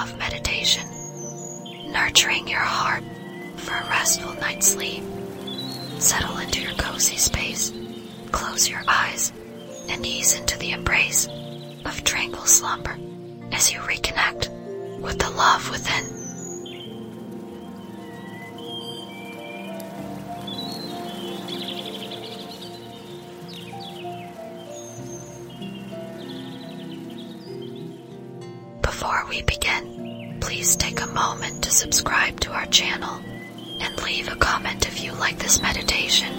love meditation, nurturing your heart for a restful night's sleep. Settle into your cozy space, close your eyes, and ease into the embrace of tranquil slumber as you reconnect with the love within. Subscribe to our channel and leave a comment if you like this meditation.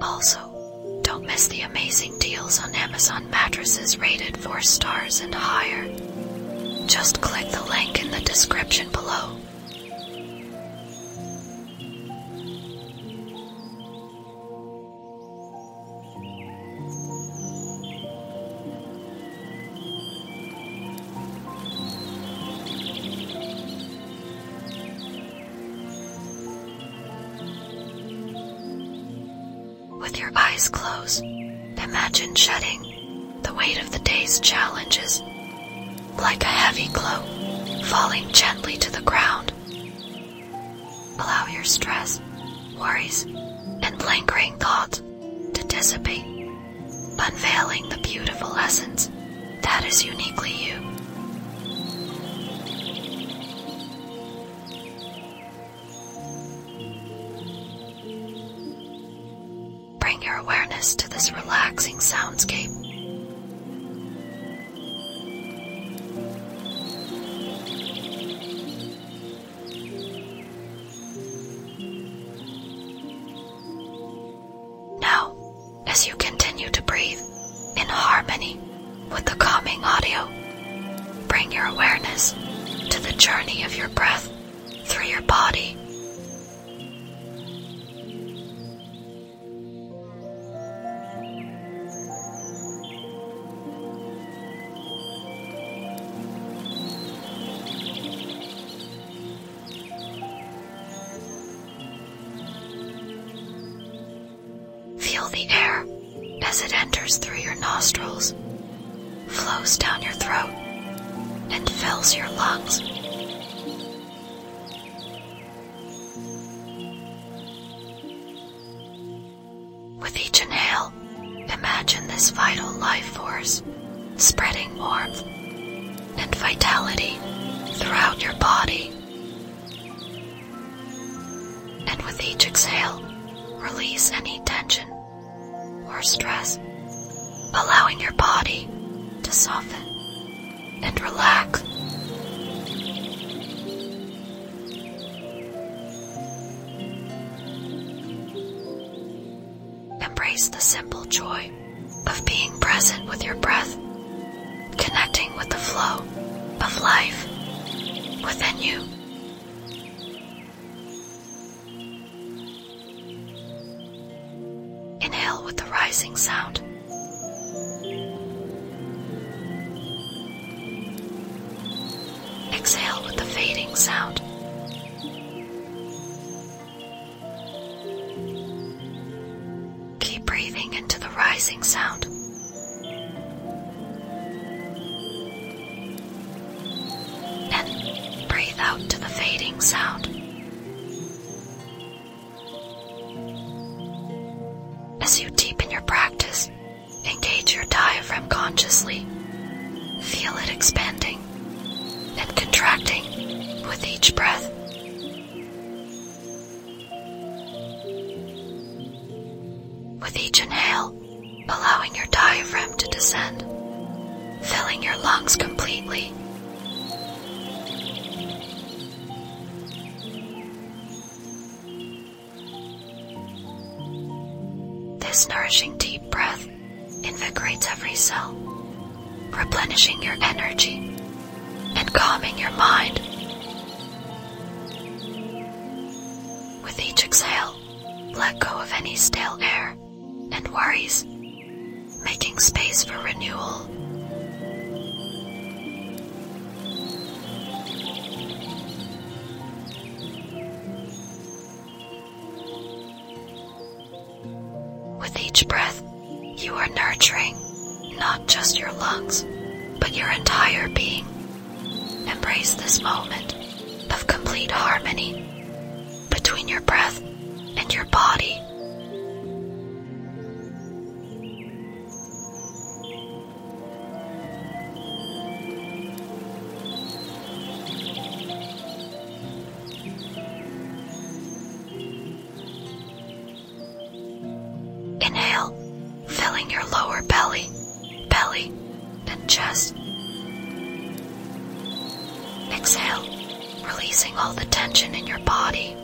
Also, don't miss the amazing deals on Amazon mattresses rated 4 stars and higher. Just click the link in the description below. Imagine shedding the weight of the day's challenges like a heavy cloak falling gently to the ground. Allow your stress, worries, and lingering thoughts to dissipate, unveiling the beautiful essence that is uniquely you. Into the rising sound. releasing all the tension in your body.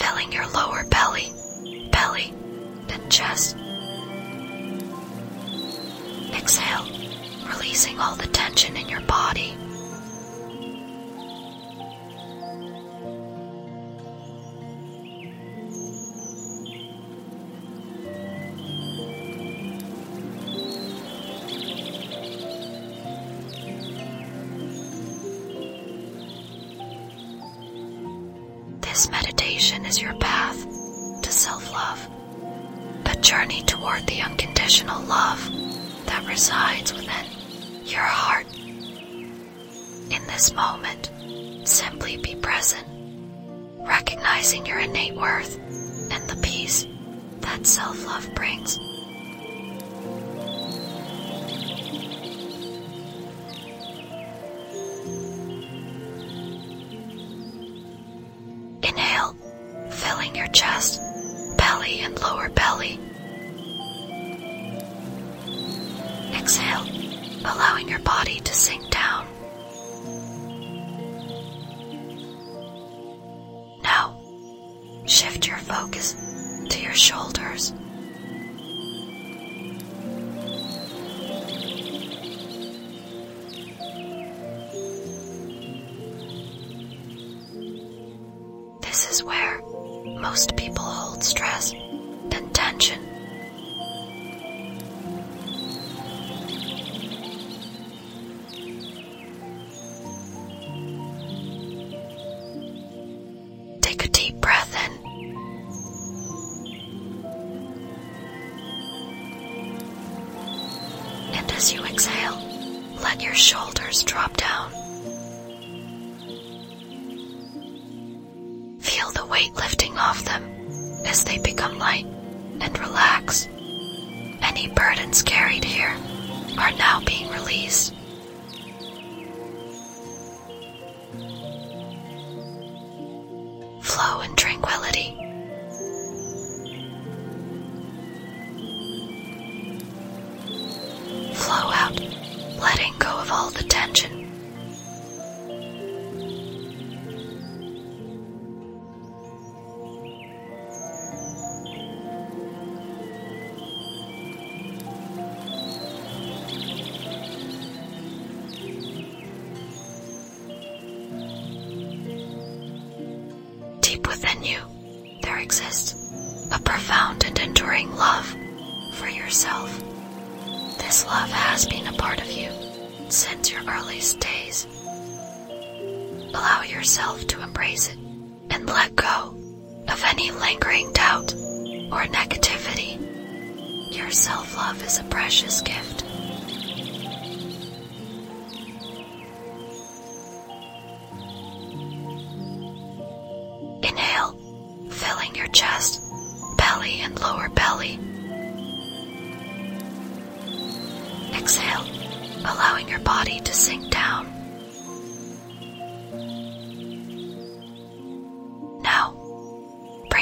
filling your lower belly, belly, and chest. Exhale, releasing all the tension in your body.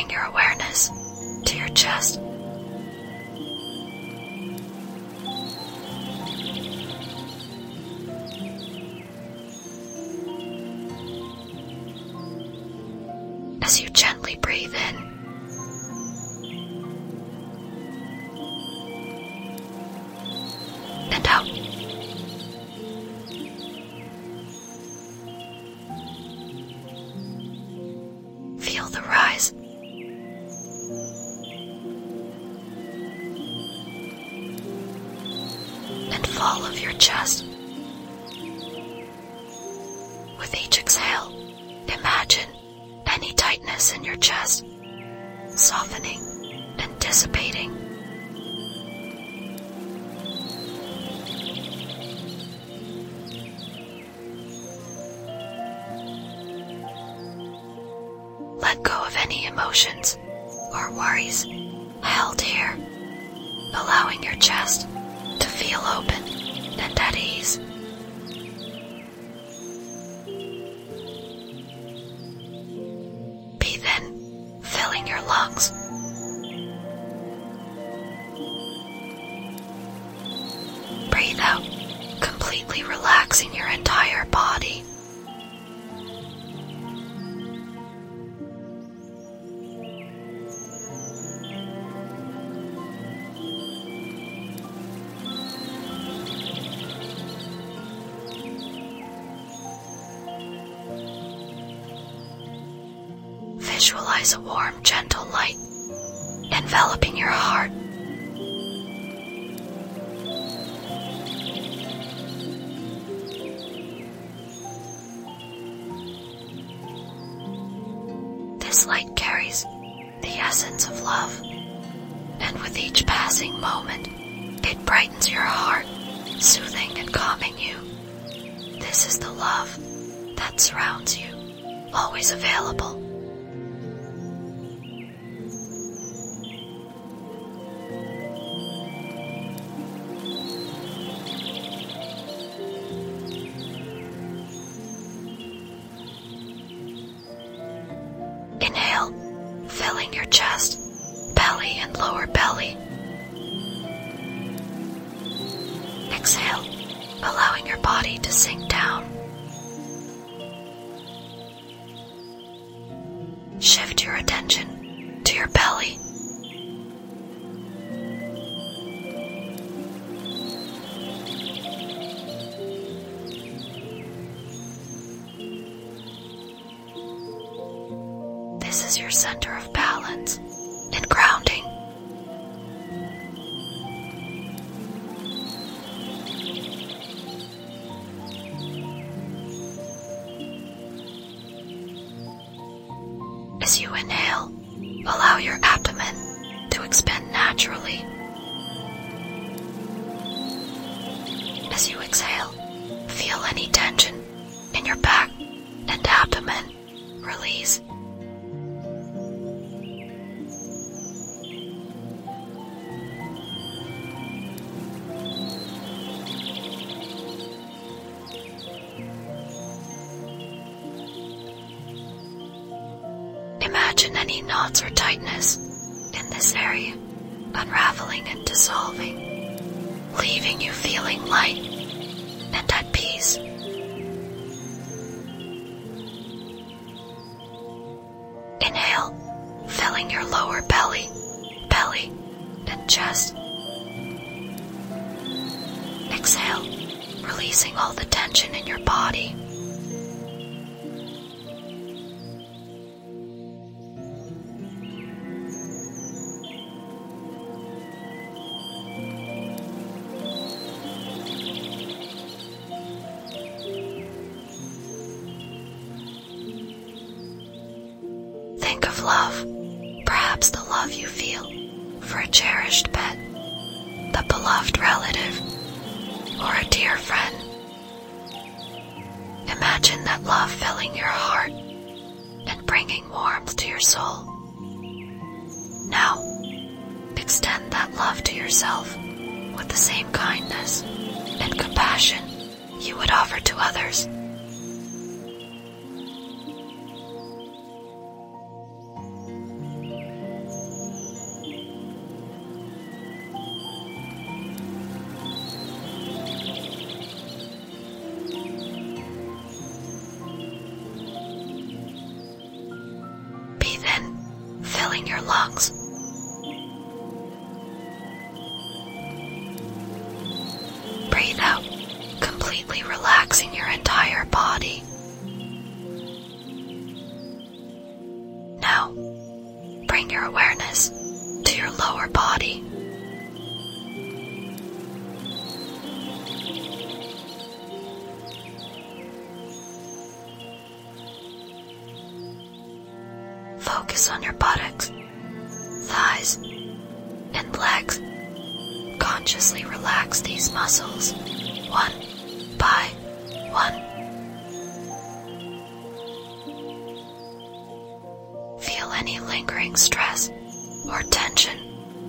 bring your awareness to your chest. As you gently breathe in, is a warm, gentle light enveloping your heart. This light carries the essence of love, and with each passing moment, it brightens your heart, soothing and calming you. This is the love that surrounds you, always available Imagine any knots or tightness in this area unraveling and dissolving, leaving you feeling light and at peace. Inhale, filling your lower belly, belly, and chest. Exhale, releasing all the tension in your body. Focus on your buttocks, thighs, and legs. Consciously relax these muscles one by one. Feel any lingering stress or tension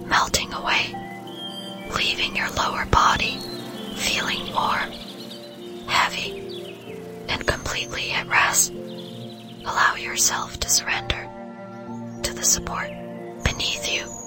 melting away, leaving your lower body feeling warm, heavy, and completely at rest. Allow yourself to surrender the support beneath you.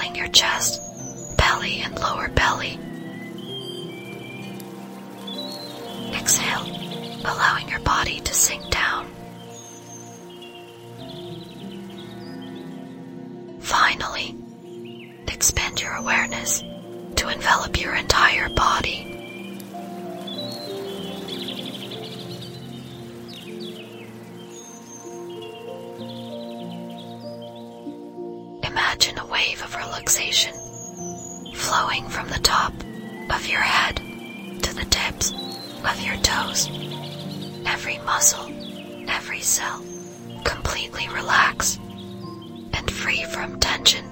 Filling your chest, belly, and lower belly. Exhale, allowing your body to sink down. Finally, expand your awareness to envelop your entire body. Wave of relaxation flowing from the top of your head to the tips of your toes. Every muscle, every cell, completely relaxed and free from tension.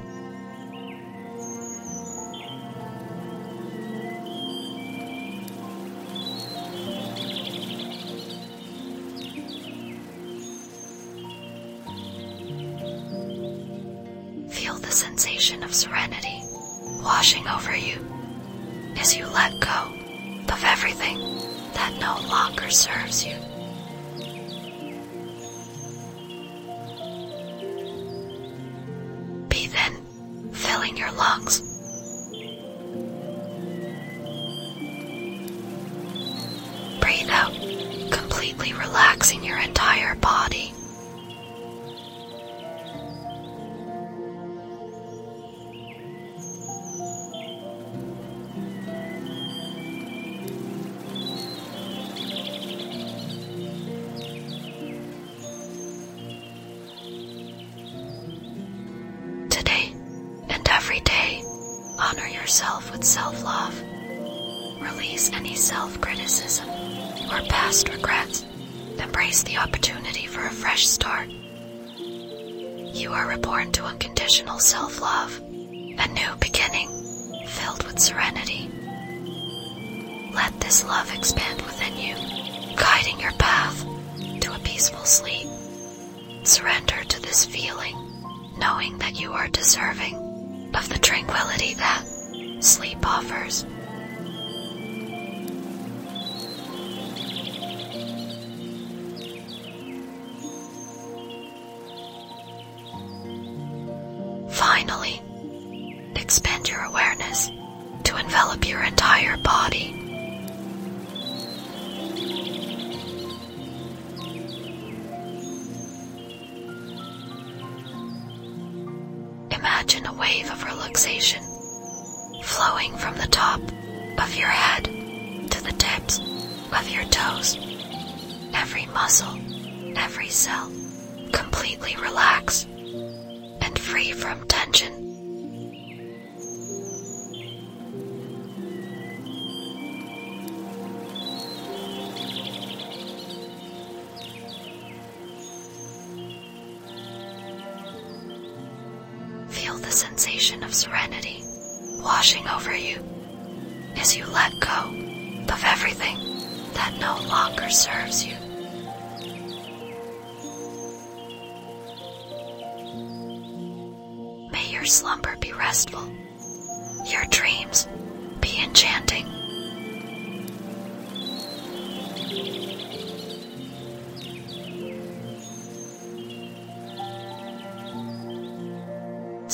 Past regrets. Embrace the opportunity for a fresh start. You are reborn to unconditional self love, a new beginning filled with serenity. Let this love expand within you, guiding your path to a peaceful sleep. Surrender to this feeling, knowing that you are deserving of the tranquility that sleep offers.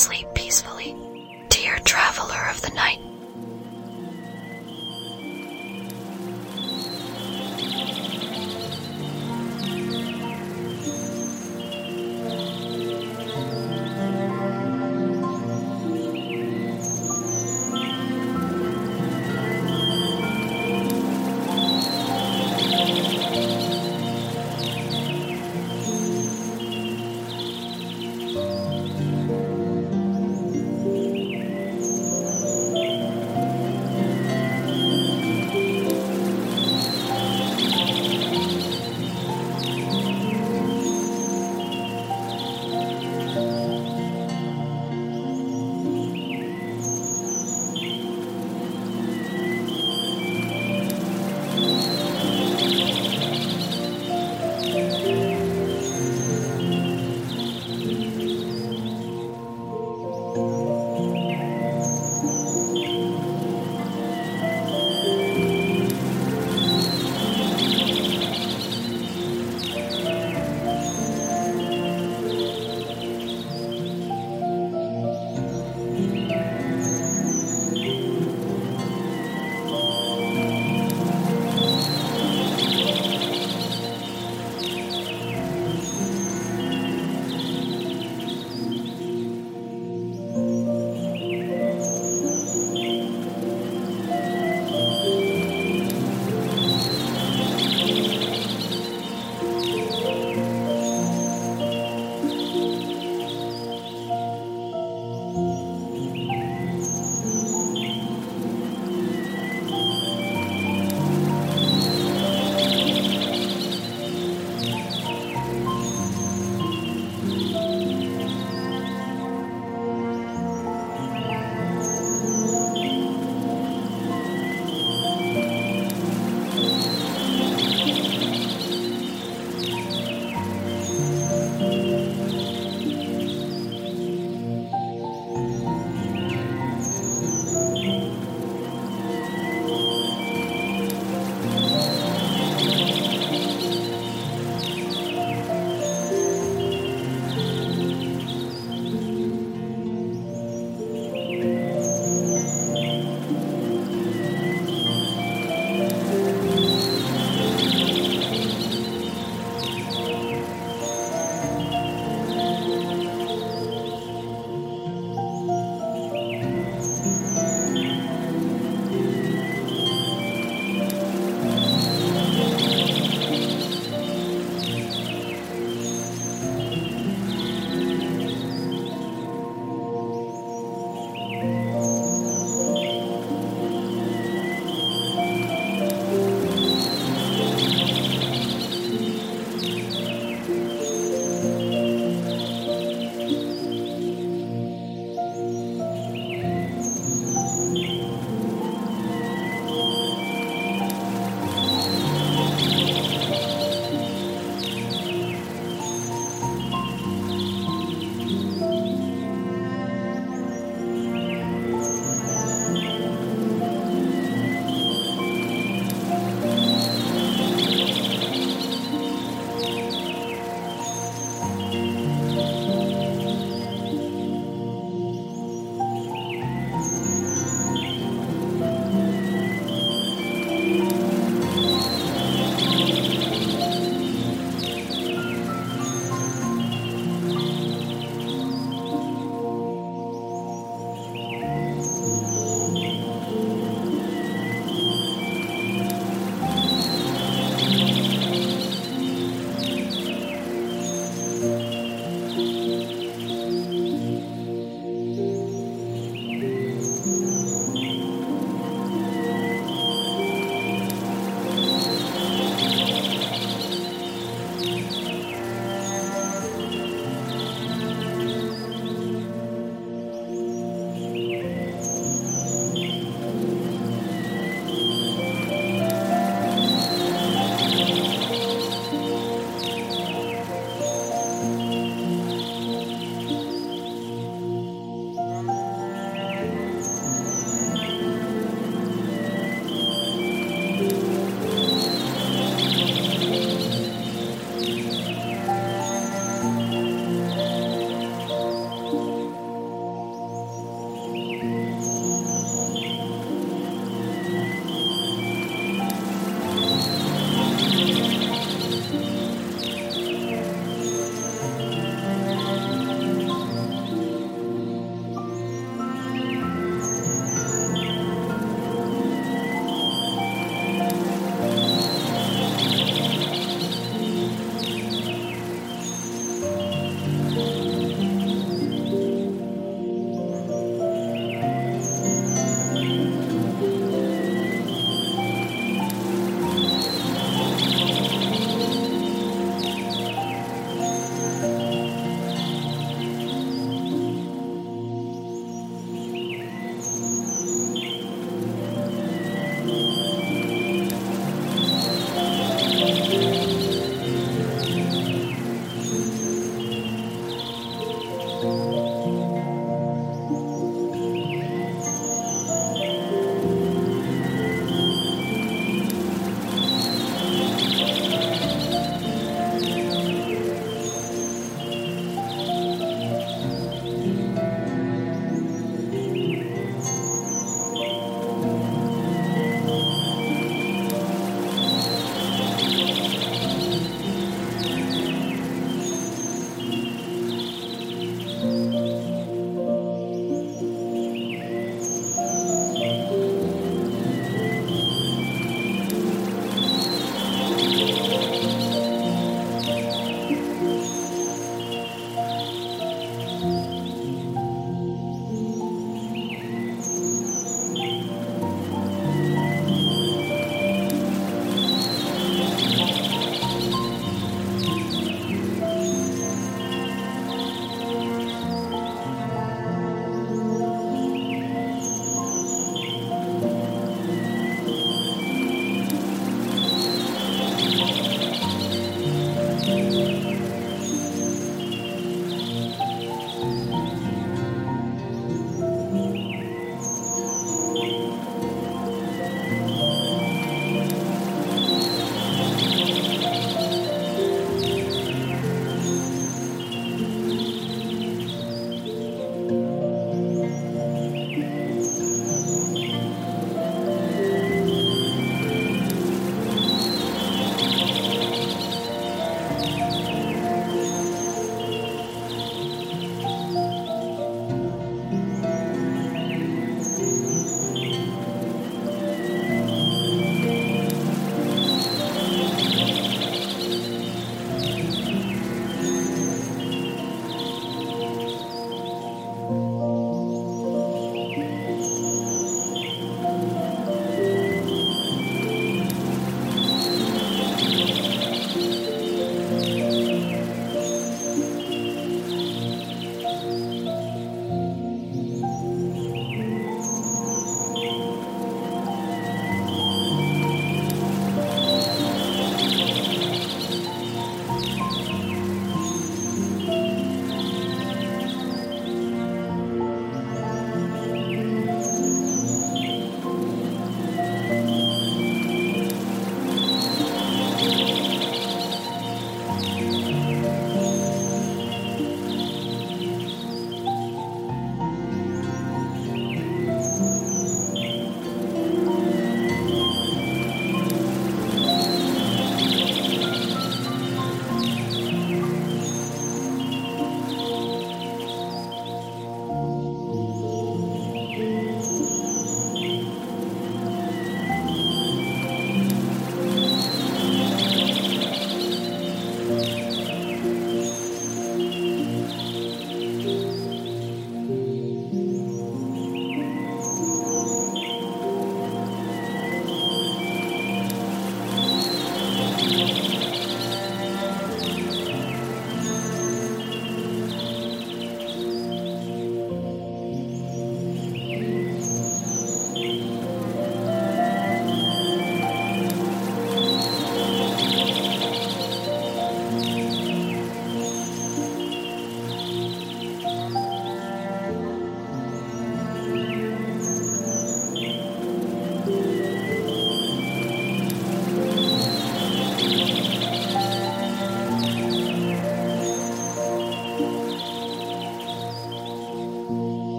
Sleep peacefully, dear traveler of the night.